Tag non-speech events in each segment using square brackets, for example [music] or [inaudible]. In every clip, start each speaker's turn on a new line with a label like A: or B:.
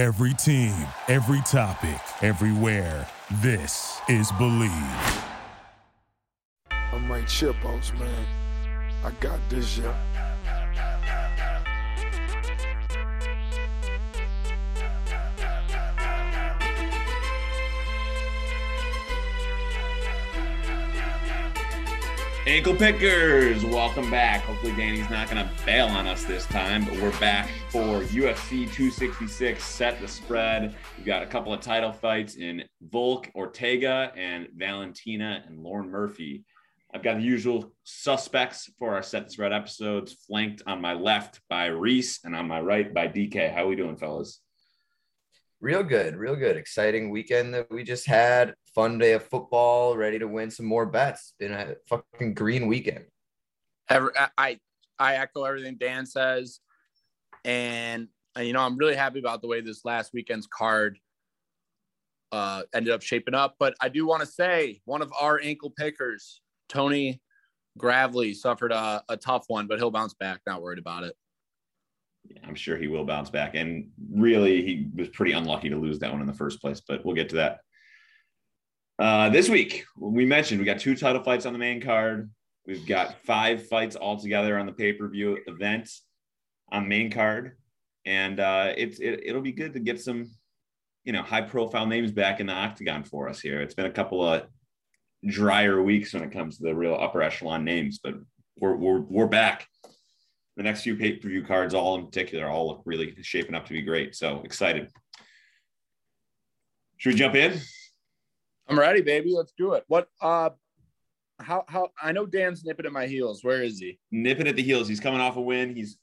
A: Every team, every topic, everywhere. This is Bleav.
B: I'm Mike Chipos, man. I got this, yeah.
C: Ankle pickers, welcome back. Hopefully, Danny's not going to bail on us this time, but we're back for UFC 266. Set the spread. We've got a couple of title fights in Volk, Ortega, and Valentina and Lauren Murphy. I've got the usual suspects for our set the spread episodes, flanked on my left by Reese and on my right by DK. How are we doing, fellas?
D: Real good, real good. Exciting weekend that we just had. Fun day of football, ready to win some more bets. Been a fucking green weekend.
E: Ever, I I echo everything Dan says, and you know I'm really happy about the way this last weekend's card uh, ended up shaping up. But I do want to say one of our ankle pickers, Tony Gravely, suffered a, a tough one, but he'll bounce back. Not worried about it.
C: I'm sure he will bounce back. And really, he was pretty unlucky to lose that one in the first place, but we'll get to that. Uh, this week, we mentioned we got two title fights on the main card. We've got five fights altogether on the pay per view event on main card. And uh, it's, it, it'll be good to get some, you know, high profile names back in the octagon for us here. It's been a couple of drier weeks when it comes to the real upper echelon names, but we're, we're, we're back the next few pay per view cards, all in particular, all look really shaping up to be great. So excited. Should we jump in?
E: I'm ready, baby. Let's do it. What? Uh, how? How? I know Dan's nipping at my heels. Where is he?
C: Nipping at the heels. He's coming off a win. He's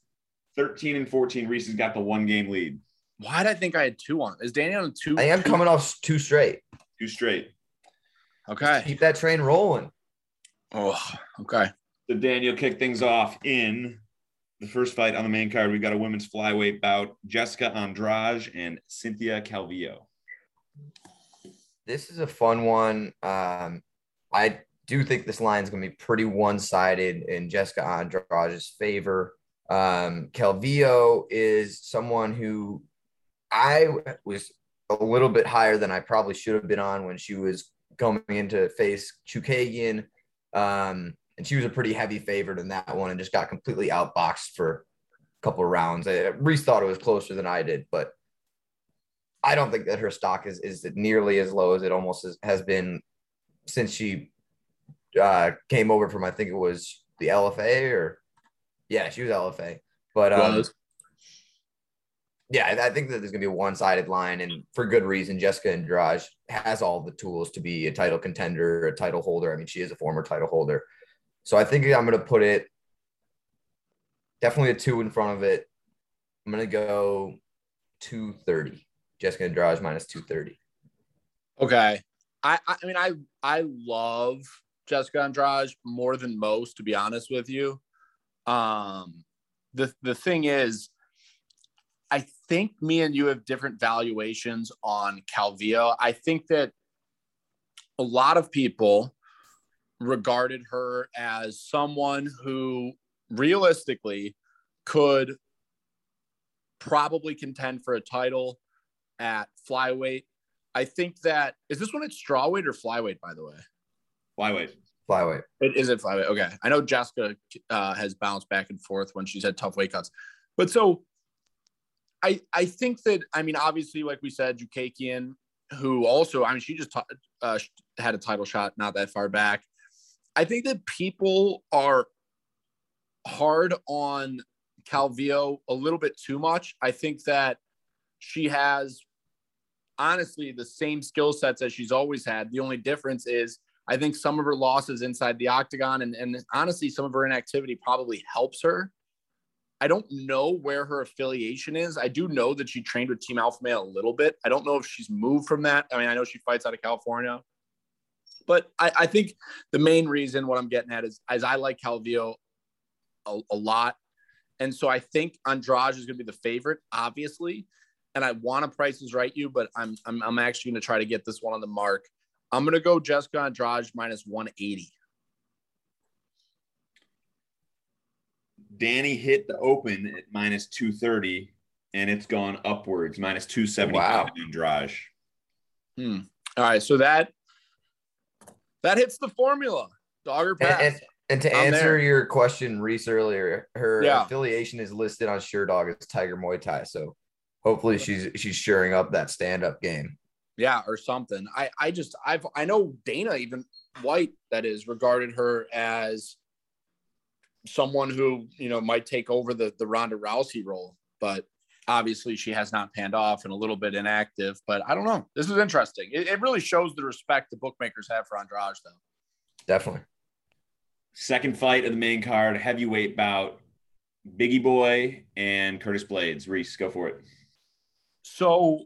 C: 13 and 14. Reese has got the one game lead.
E: Why did I think I had two on? Is Danny on two?
D: I am coming off two straight.
C: Two straight.
E: Okay.
D: Keep that train rolling.
E: Oh, okay.
C: So Daniel kick things off in the first fight on the main card. We've got a women's flyweight bout: Jessica Andrade and Cynthia Calvillo.
D: This is a fun one. Um, I do think this line is going to be pretty one-sided in Jessica Andrade's favor. Um, Calvillo is someone who I was a little bit higher than I probably should have been on when she was coming into face Chookagian. Um, and she was a pretty heavy favorite in that one and just got completely outboxed for a couple of rounds. I, Reese thought it was closer than I did, but I don't think that her stock is, is nearly as low as it almost is, has been since she uh, came over from, I think it was the LFA or yeah, she was LFA, but um,
E: Was.
D: yeah, I, think that there's gonna be a one-sided line, and for good reason. Jessica Andrade has all the tools to be a title contender, a title holder. I mean, she is a former title holder, so I think I'm gonna put it definitely a two in front of it. I'm gonna go 230. Jessica Andrade minus 230.
E: Okay. I, I I mean I I love Jessica Andrade more than most, to be honest with you. Um the the thing is, I think me and you have different valuations on Calvillo. I think that a lot of people regarded her as someone who realistically could probably contend for a title at flyweight. I think that is this one at strawweight or flyweight, by the way.
C: Flyweight.
D: Flyweight.
E: It is it flyweight. Okay, I know Jessica uh, has bounced back and forth when she's had tough weight cuts, but so I I think that I mean obviously like we said, Chookagian, who also I mean she just t- uh, had a title shot not that far back. I think that people are hard on Calvillo a little bit too much. I think that she has honestly the same skill sets as she's always had. The only difference is I think some of her losses inside the octagon and, and honestly some of her inactivity probably helps her. I don't know where her affiliation is. I do know that she trained with Team Alpha Male a little bit. I don't know if she's moved from that. I mean, I know she fights out of California, but I, I think the main reason what I'm getting at is as I like Calvillo a, a lot. And so I think Andrade is going to be the favorite, obviously. And I want to prices right you, but I'm, I'm, I'm actually going to try to get this one on the mark. I'm going to go Jessica Andrade minus 180.
C: Danny hit the open at minus 230. and it's gone upwards, minus 275
D: Wow.
C: in Andrade.
E: Hmm. All right, so that that hits the formula. Dog or
D: And, and, and to
E: I'm
D: answer
E: there.
D: your question, Reese, earlier, her
E: Yeah.
D: affiliation is listed on Sherdog as Tiger Muay Thai. So hopefully she's she's shoring up that stand up game.
E: yeah, or something. I I just I've I know Dana even White that is regarded her as someone who you know might take over the the Ronda Rousey role, but obviously she has not panned off and a little bit inactive. But I don't know. This is interesting. It, it really shows the respect the bookmakers have for Andrade, though.
D: Definitely.
C: Second fight of the main card, heavyweight bout, Bigi Boy and Curtis Blaydes. Reese, go for it.
E: So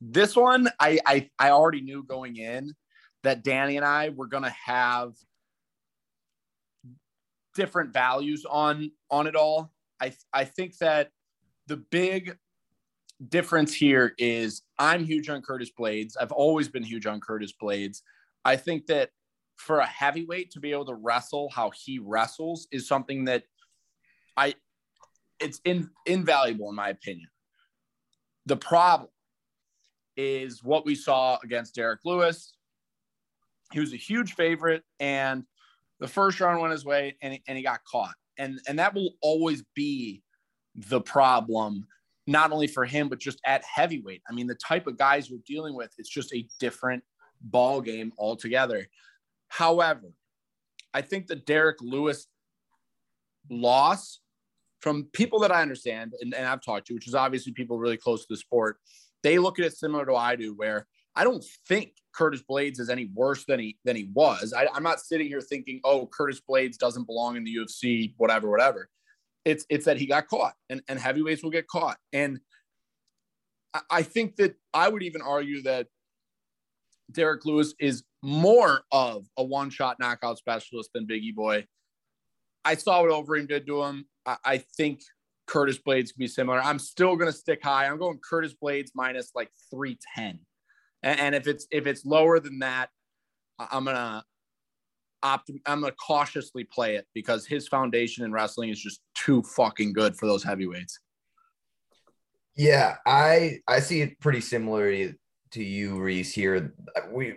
E: this one, I, I I already knew going in that Danny and I were gonna have different values on on it all. I I think that the big difference here is I'm huge on Curtis Blaydes. I've always been huge on Curtis Blaydes. I think that for a heavyweight to be able to wrestle how he wrestles is something that I it's in, invaluable in my opinion. The problem is what we saw against Derek Lewis. He was a huge favorite, and the first round went his way, and, and he got caught. And, and that will always be the problem, not only for him, but just at heavyweight. I mean, the type of guys we're dealing with, it's just a different ball game altogether. However, I think the Derek Lewis loss from people that I understand and, and I've talked to, which is obviously people really close to the sport, they look at it similar to I do, where I don't think Curtis Blaydes is any worse than he than he was. I, I'm not sitting here thinking, oh, Curtis Blaydes doesn't belong in the UFC, whatever, whatever. It's it's that he got caught, and, and heavyweights will get caught. And I, I think that I would even argue that Derek Lewis is more of a one-shot knockout specialist than Bigi Boy. I saw what Overeem did to him. I, I think Curtis Blaydes can be similar. I'm still going to stick high. I'm going Curtis Blaydes minus like 310. And, and if it's if it's lower than that, I'm gonna opt. I'm gonna cautiously play it because his foundation in wrestling is just too fucking good for those heavyweights.
D: Yeah, I I see it pretty similar to to you, Reese. Here, we,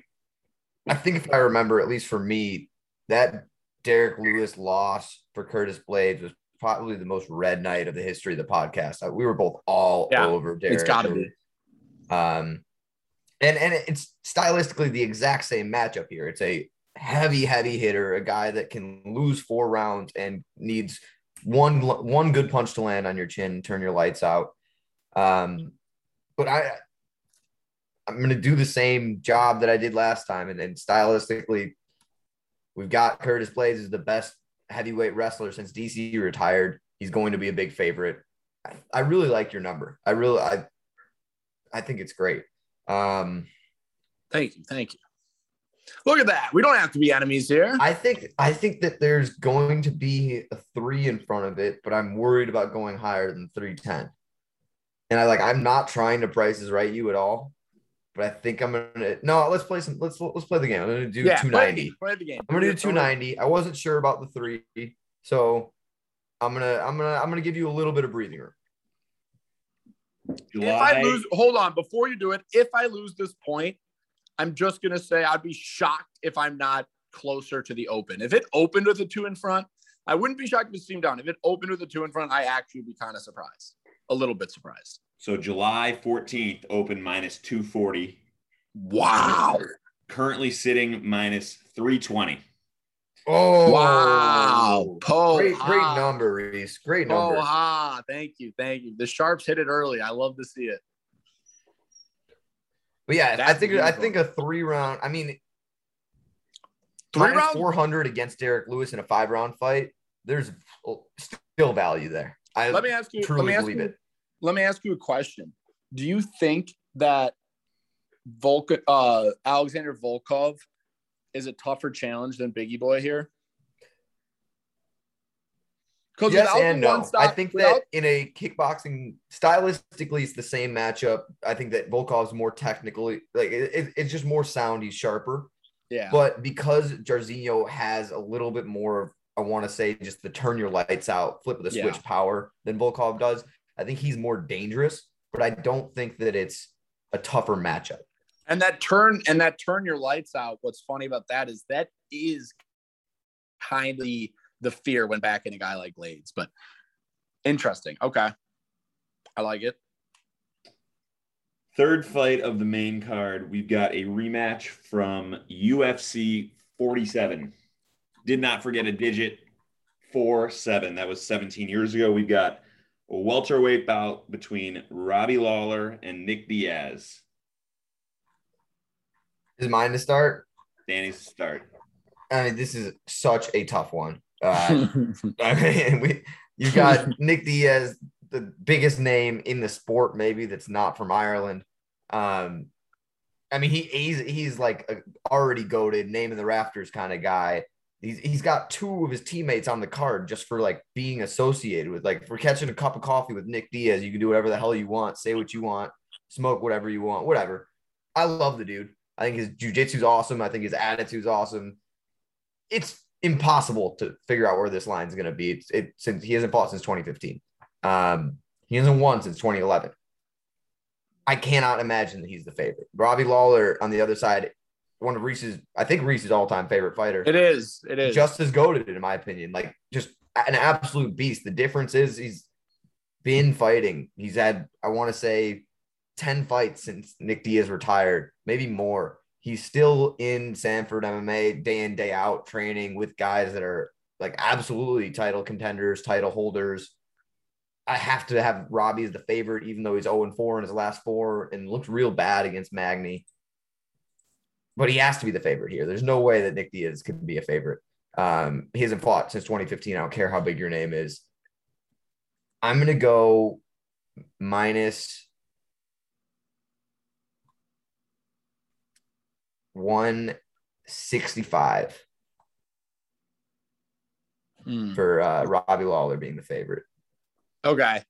D: I think if I remember, at least for me, that Derek Lewis loss for Curtis Blaydes was probably the most red night of the history of the podcast. Uh, We were both all
E: Yeah,
D: over Derek.
E: it's gotta be.
D: Um, and and it's stylistically the exact same matchup here. It's a heavy, heavy hitter, a guy that can lose four rounds and needs one one good punch to land on your chin, turn your lights out. Um, but I I'm gonna do the same job that I did last time, and, and stylistically, we've got Curtis Blaydes is the best heavyweight wrestler since DC retired. He's going to be a big favorite. I, I really like your number. I really I I think it's great. Um,
E: Thank you, thank you. Look at that. We don't have to be enemies here.
D: I think I think that there's going to be a three in front of it, but I'm worried about going higher than 310. And I like I'm not trying to prices right you at all, but I think I'm gonna no, let's play some let's let's play the game. I'm gonna do
E: yeah,
D: 290.
E: game, Play the game.
D: I'm gonna do 290. I wasn't sure about the three, so I'm gonna I'm gonna I'm gonna give you a little bit of breathing room.
E: If I lose, hold on. Before you do it, if I lose this point, I'm just gonna say I'd be shocked if I'm not closer to the open. If it opened with a two in front, I wouldn't be shocked if it seemed down. If it opened with a two in front, I actually would be kind of surprised, a little bit surprised.
C: So July 14th, open minus 240.
E: Wow!
C: Currently sitting minus 320.
D: Oh
E: Wow! Po
D: Great, great number, Reese. Great
E: Po
D: number.
E: ha! Thank you, thank you. The sharps hit it early. I love to see it.
D: But yeah, I
E: That's
D: think I think a three round. I mean,
E: Three round.
D: 400 against Derek Lewis in a five round fight. There's still value there. I
E: Let me ask you. Let me ask
D: believe
E: you.
D: it.
E: Let me ask you a question. Do you think that Volk, uh, Alexander Volkov is a tougher challenge than Bigi Boy here? Because
D: Yes and no. I think
E: without,
D: that in a kickboxing, stylistically, it's the same matchup. I think that Volkov's more technically, like it, it- it's just more sound. He's sharper.
E: yeah,
D: But because Jairzinho has a little bit more, of, I want to say, just the turn your lights out, flip of the
E: Yeah.
D: switch power than Volkov does. I think he's more dangerous, but I don't think that it's a tougher matchup.
E: And that turn and that turn your lights out. What's funny about that is that is kind of the, the fear went back in a guy like Blaydes, but interesting. Okay. I like it.
C: Third fight of the main card, we've got a rematch from UFC 47. Did not forget a digit, four seven. That was 17 years ago. We've got a welterweight bout between Robbie Lawler and Nick Diaz.
D: Is mine to start?
C: Danny's to start.
D: I mean, this is such a tough one. Uh, [laughs] I mean, we you've got Nick Diaz, the biggest name in the sport, maybe that's not from Ireland. Um, I mean, he he's he's like a already goaded, name in the rafters kind of guy. He's he's got two of his teammates on the card just for like being associated with like for catching a cup of coffee with Nick Diaz. You can do whatever the hell you want, say what you want, smoke whatever you want, whatever. I love the dude. I think his jujitsu's awesome. I think his attitude's awesome. It's impossible to figure out where this line is going to be. It's it since he hasn't fought since 2015. Um, he hasn't won since 2011. I cannot imagine that he's the favorite. Robbie Lawler on the other side, one of Reese's, I think Reese's all-time favorite fighter.
E: It is. It is
D: just as goaded in my opinion. Like just an absolute beast. The difference is he's been fighting. He's had, I want to say, 10 fights since Nick Diaz retired, maybe more. He's still in Sanford MMA day in, day out, training with guys that are like absolutely title contenders, title holders. I have to have Robbie as the favorite, even though he's 0 4 in his last four and looked real bad against Magny. But he has to be the favorite here. There's no way that Nick Diaz could be a favorite. Um, he hasn't fought since 2015. I don't care how big your name is. I'm going to go minus 165
E: Hmm.
D: for uh, Robbie Lawler being the favorite.
E: Okay.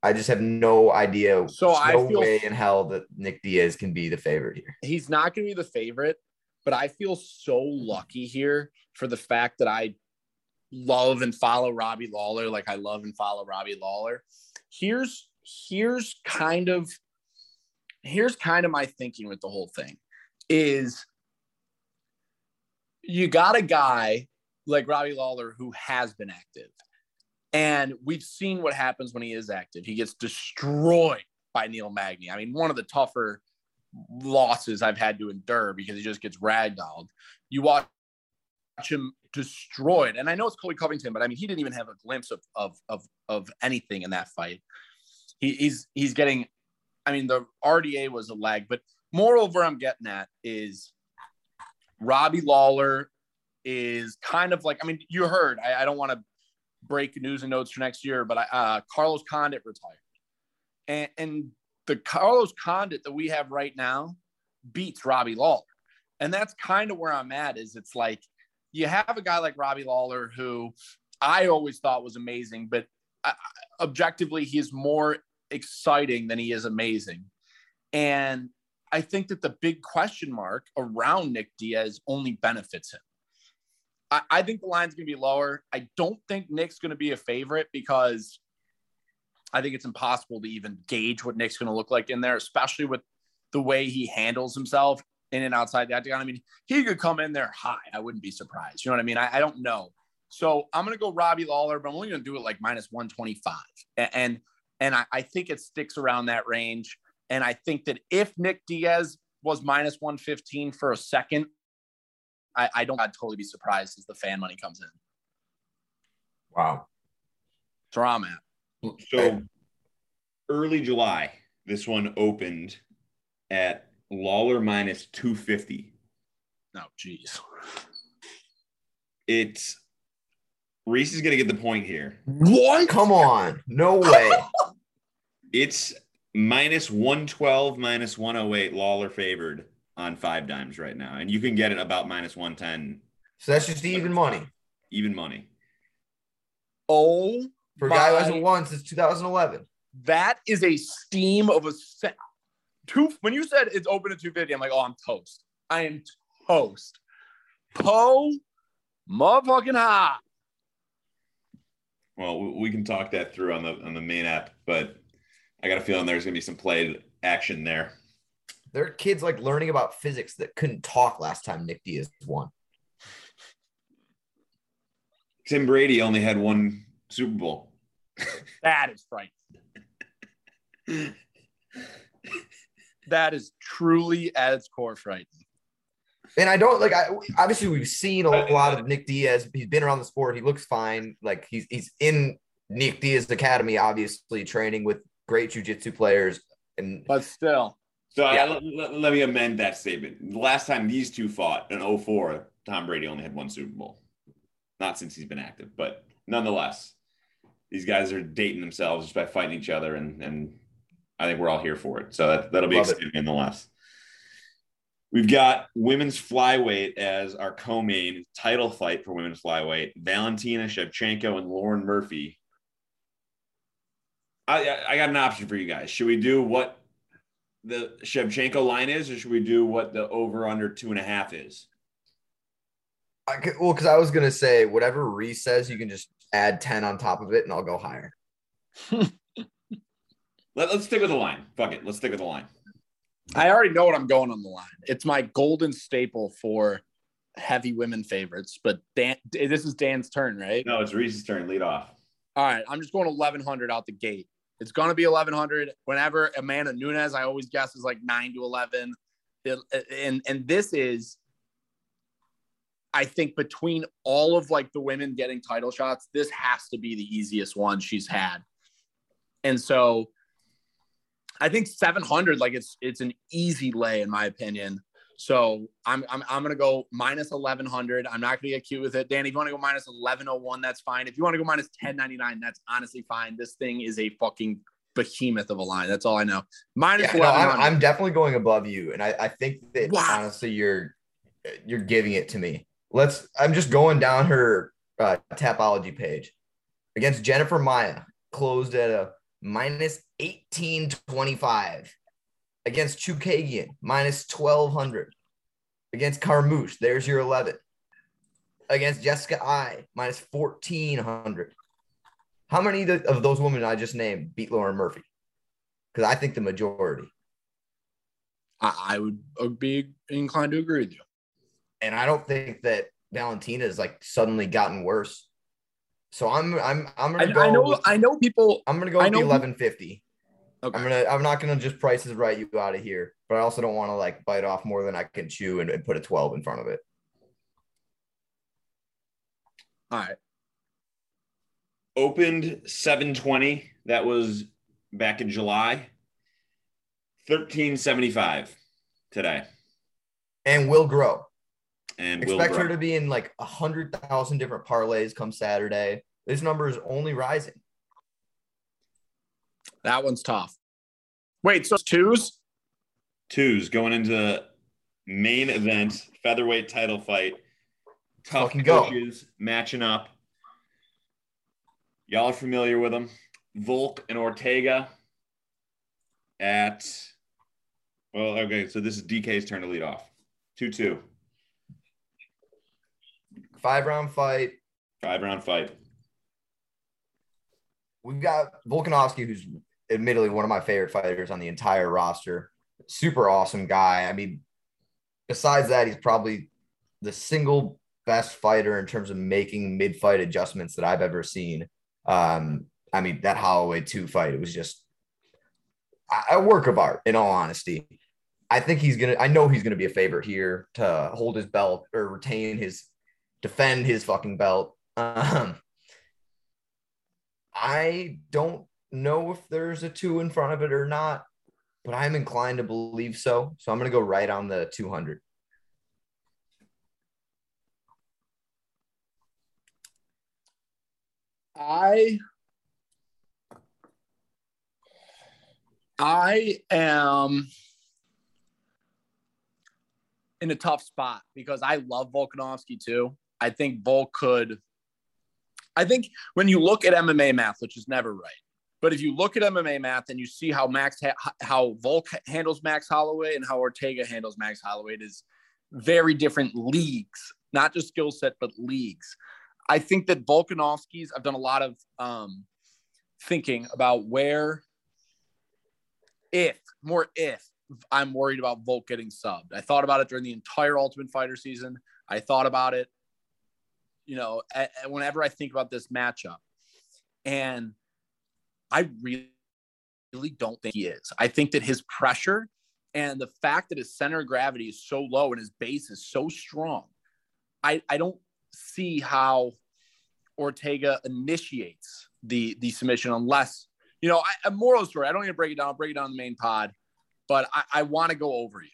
D: I just have no idea.
E: So
D: There's
E: I
D: no
E: feel-
D: way in hell that Nick Diaz can be the favorite here.
E: He's not going to be the favorite, but I feel so lucky here for the fact that I love and follow Robbie Lawler like I love and follow Robbie Lawler. Here's here's kind of here's kind of my thinking with the whole thing is you got a guy like Robbie Lawler who has been active. And we've seen what happens when he is active. He gets destroyed by Neil Magny. I mean, one of the tougher losses I've had to endure because he just gets ragdolled. You watch him destroyed. And I know it's Colby Covington, but I mean, he didn't even have a glimpse of of of, of anything in that fight. He, he's he's getting, I mean, the RDA was a leg, but moreover, I'm getting at is Robbie Lawler is kind of like, I mean, you heard, I, I don't want to break news and notes for next year, but I, uh, Carlos Condit retired. And, and the Carlos Condit that we have right now beats Robbie Lawler. And that's kind of where I'm at is it's like you have a guy like Robbie Lawler who I always thought was amazing, but uh, objectively, he is more exciting than he is amazing. And I think that the big question mark around Nick Diaz only benefits him. I, I think the line's going to be lower. I don't think Nick's going to be a favorite because I think it's impossible to even gauge what Nick's going to look like in there, especially with the way he handles himself in and outside the octagon. I mean, he could come in there high. I wouldn't be surprised. You know what I mean? I, I don't know. So I'm going to go Robbie Lawler, but I'm only going to do it like minus 125. And, and, I, I think it sticks around that range. And I think that if Nick Diaz was minus 115 for a second, I, I don't, I'd totally be surprised as the fan money comes in.
D: Wow.
E: That's where I'm at.
C: So early July, this one opened at Lawler minus 250.
E: Oh, geez.
C: It's Reese is going to get the point here.
E: What?
D: Come on. No way. [laughs]
C: It's minus 112, minus 108, Lawler favored on five dimes right now. And you can get it about minus 110,
D: so that's just even money
C: even money.
E: Oh,
D: for a guy who hasn't won since 2011.
E: that is a steam of a set. Two, when you said it's open at 250, I'm like, oh, I'm toast. I am toast. Poe motherfucking hot.
C: Well, we- we can talk that through on the on the main app, but I got a feeling there's gonna be some played action there.
D: There are kids like learning about physics that couldn't talk last time Nick Diaz won.
C: Tom Brady only had one Super Bowl. [laughs]
E: That is frightening. that is truly at its core frightening.
D: And I don't like. I obviously we've seen a lot of Nick Diaz. He's been around the sport. He looks fine. Like he's he's in Nick Diaz Academy, obviously training with great jujitsu players. And
E: But still,
C: So
D: Yeah.
C: let, let- let me amend that statement. The last time these two fought in 04, Tom Brady only had one Super Bowl. Not since he's been active, but nonetheless, these guys are dating themselves just by fighting each other, and and I think we're all here for it. So that, that'll be
D: Love it.
C: exciting nonetheless. We've got women's flyweight as our co-main title fight for women's flyweight. Valentina Shevchenko and Lauren Murphy. I, I- I got an option for you guys. Should we do what the Shevchenko line is, or should we do what the over under two and a half is?
D: I could, well, because I was gonna say whatever Reese says, you can just add ten on top of it, and I'll go higher. [laughs]
C: Let, us stick with the line. Fuck it. Let's stick with the line.
E: I already know what I'm going on the line. It's my golden staple for heavy women favorites. But Dan, this is Dan's turn, right?
C: No, it's Reese's turn. Lead off.
E: All right, I'm just going 1100 out the gate. It's going to be 1100. Whenever Amanda Nunes, I always guess is like nine to 11. It- and and this is, I think, between all of like the women getting title shots, this has to be the easiest one she's had. And so, I think 700, like it's it's an easy lay in my opinion. So I'm I'm, I'm gonna go minus 1100. I'm not gonna get cute with it. Danny, if you want to go minus 1101, that's fine. If you want to go minus 1099, that's honestly fine. This thing is a fucking behemoth of a line. That's all I know. Minus
D: Yeah, no, I'm, I'm definitely going above you, and I, I think that
E: Wow.
D: honestly, you're you're giving it to me. Let's. I'm just going down her uh, Tapology page against Jennifer Maia, closed at a minus 1825. Against Chookagian, minus 1200. Against Carmouche, there's your 11. Against Jessica Eye, minus 1400. How many of those women I just named beat Lauren Murphy? Because I think the majority.
E: I, I would be inclined to agree with you.
D: and I don't think that Valentina has like suddenly gotten worse. So I'm I'm I'm gonna go.
E: I know I know people.
D: I'm gonna go
E: I
D: with the
E: know-
D: 1150.
E: Okay.
D: I'm gonna I'm not gonna just prices right you out of here, but I also don't want to like bite off more than I can chew and, and put a 12 in front of it.
E: All right.
C: Opened 720. That was back in July. 1375 today.
D: And will grow.
C: And will
D: Expect
C: grow.
D: her to be in like a hundred thousand different parlays come Saturday. This number is only rising.
E: That one's tough. Wait, so twos?
C: twos going into main event featherweight title fight. Tough
D: Fucking go.
C: coaches matching up. Y'all are familiar with them. Volk and Ortega at well, okay, so this is DK's turn to lead off. 2 2.
D: Five round fight.
C: Five round fight.
D: We've got Volkanovski, who's admittedly one of my favorite fighters on the entire roster. Super awesome guy. I mean, besides that, he's probably the single best fighter in terms of making mid fight adjustments that I've ever seen. Um, I mean, that Holloway 2 fight, it was just a- work of art, in all honesty. I think he's going to, I know he's going to be a favorite here to hold his belt or retain his, defend his fucking belt. Um, I don't know if there's a two in front of it or not, but I'm inclined to believe so. So I'm going to go right on the 200.
E: I I am in a tough spot because I love Volkanovski too. I think Volk could. I think when you look at MMA math, which is never right, but if you look at MMA math and you see how Max ha- how Volk handles Max Holloway and how Ortega handles Max Holloway, it is very different leagues, not just skill set, but leagues. I think that Volkanovski's, I've done a lot of um, thinking about where if more if I'm worried about Volk getting subbed. I thought about it during the entire Ultimate Fighter season. I thought about it, you know, whenever I think about this matchup, and I really, really don't think he is. I think that his pressure and the fact that his center of gravity is so low and his base is so strong, I, I don't see how Ortega initiates the the submission unless you know I, a moral story. I don't need to break it down. I'll break it down in the main pod, but I, I want to go over you.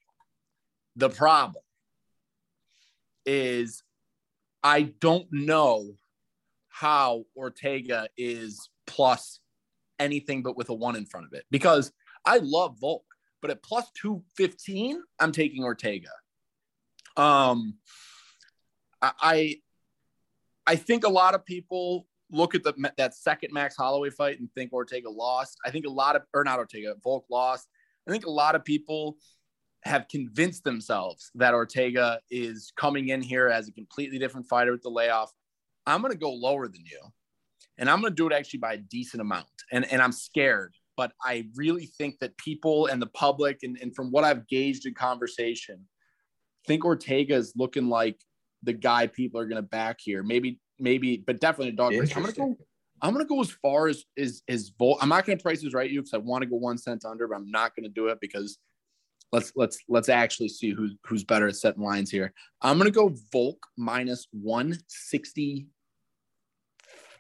E: The problem is I don't know how Ortega is plus anything but with a one in front of it because I love Volk, but at plus 215, I'm taking Ortega. Um, I, I think a lot of people look at the that second Max Holloway fight and think Ortega lost. I think a lot of or not Ortega, Volk lost. I think a lot of people have convinced themselves that Ortega is coming in here as a completely different fighter with the layoff. I'm going to go lower than you. And I'm going to do it actually by a decent amount. And, and I'm scared, but I really think that people and the public, and, and from what I've gauged in conversation, think Ortega is looking like the guy people are going to back here. Maybe, maybe, but definitely a dog race. I'm going to go. I'm gonna go as far as is is Volk. I'm not gonna price this right you because I want to go one cent under, but I'm not gonna do it because let's let's let's actually see who's who's better at setting lines here. I'm gonna go Volk minus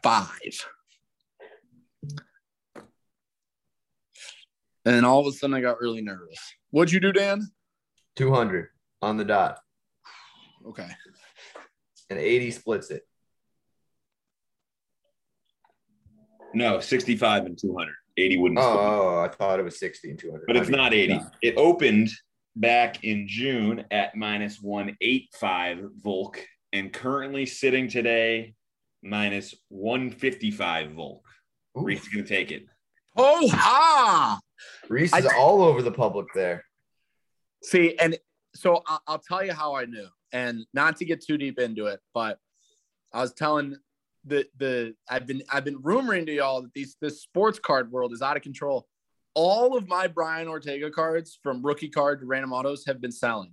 E: 165. And all of a sudden I got really nervous. What'd you do, Dan?
D: 200 on the dot.
E: Okay.
D: And 80 splits it.
C: No, 65 and 200. 80 wouldn't.
D: Oh, oh, I thought it was 60 and 200.
C: But it's not 80. It opened back in June at minus 185 Volk and currently sitting today minus 155 Volk. Ooh. Reese is going to take it.
E: Oh, ha!
D: Reese is I, all over the public there.
E: See, and so I'll, I'll tell you how I knew, and not to get too deep into it, but I was telling the the I've been I've been rumoring to y'all that these this sports card world is out of control. All of my Brian Ortega cards, from rookie card to random autos, have been selling.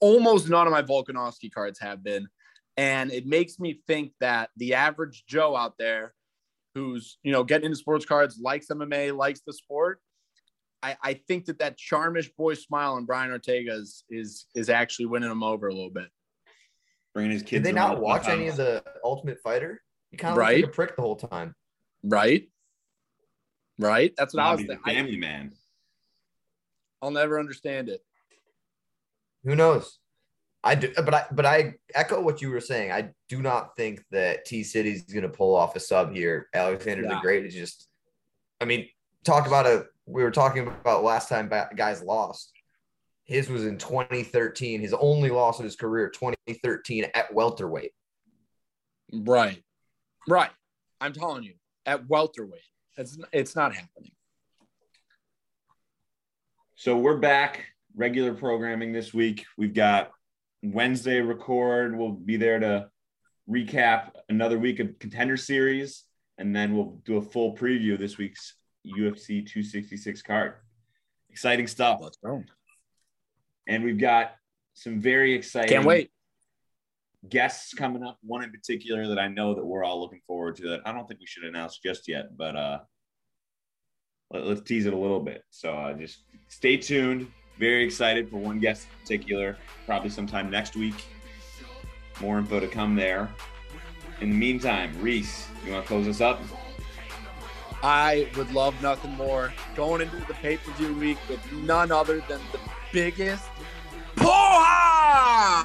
E: Almost none of my Volkanovski cards have been, and it makes me think that the average Joe out there, who's you know getting into sports cards, likes MMA, likes the sport. I, I think that that charmish boy smile on Brian Ortega is is is actually winning him over a little bit
C: bringing his kids.
D: Did they not watch any of the Ultimate Fighter? You kind of right? like a prick the whole time.
E: Right. Right. That's what I was thinking.
C: Family I, man.
E: I'll never understand it.
D: Who knows? I do, but I but I echo what you were saying. I do not think that T City is going to pull off a sub here. Alexander yeah. the Great is just. I mean, talk about a. We were talking about last time guys lost. His was in 2013. His only loss of his career, 2013 at welterweight.
E: Right. Right. I'm telling you, at welterweight. It's it's not happening.
C: So we're back regular programming this week. We've got Wednesday record. We'll be there to recap another week of contender series, and then we'll do a full preview of this week's UFC 266 card. Exciting stuff. Let's go and we've got some very exciting.
E: Can't wait.
C: Guests coming up. One in particular that I know that we're all looking forward to. That I don't think we should announce just yet, but uh, let, us tease it a little bit. So uh, just stay tuned. Very excited for one guest in particular. Probably sometime next week. More info to come there. In the meantime, Reese, you want to close us up?
E: I would love nothing more going into the pay per view week with none other than the biggest Poha!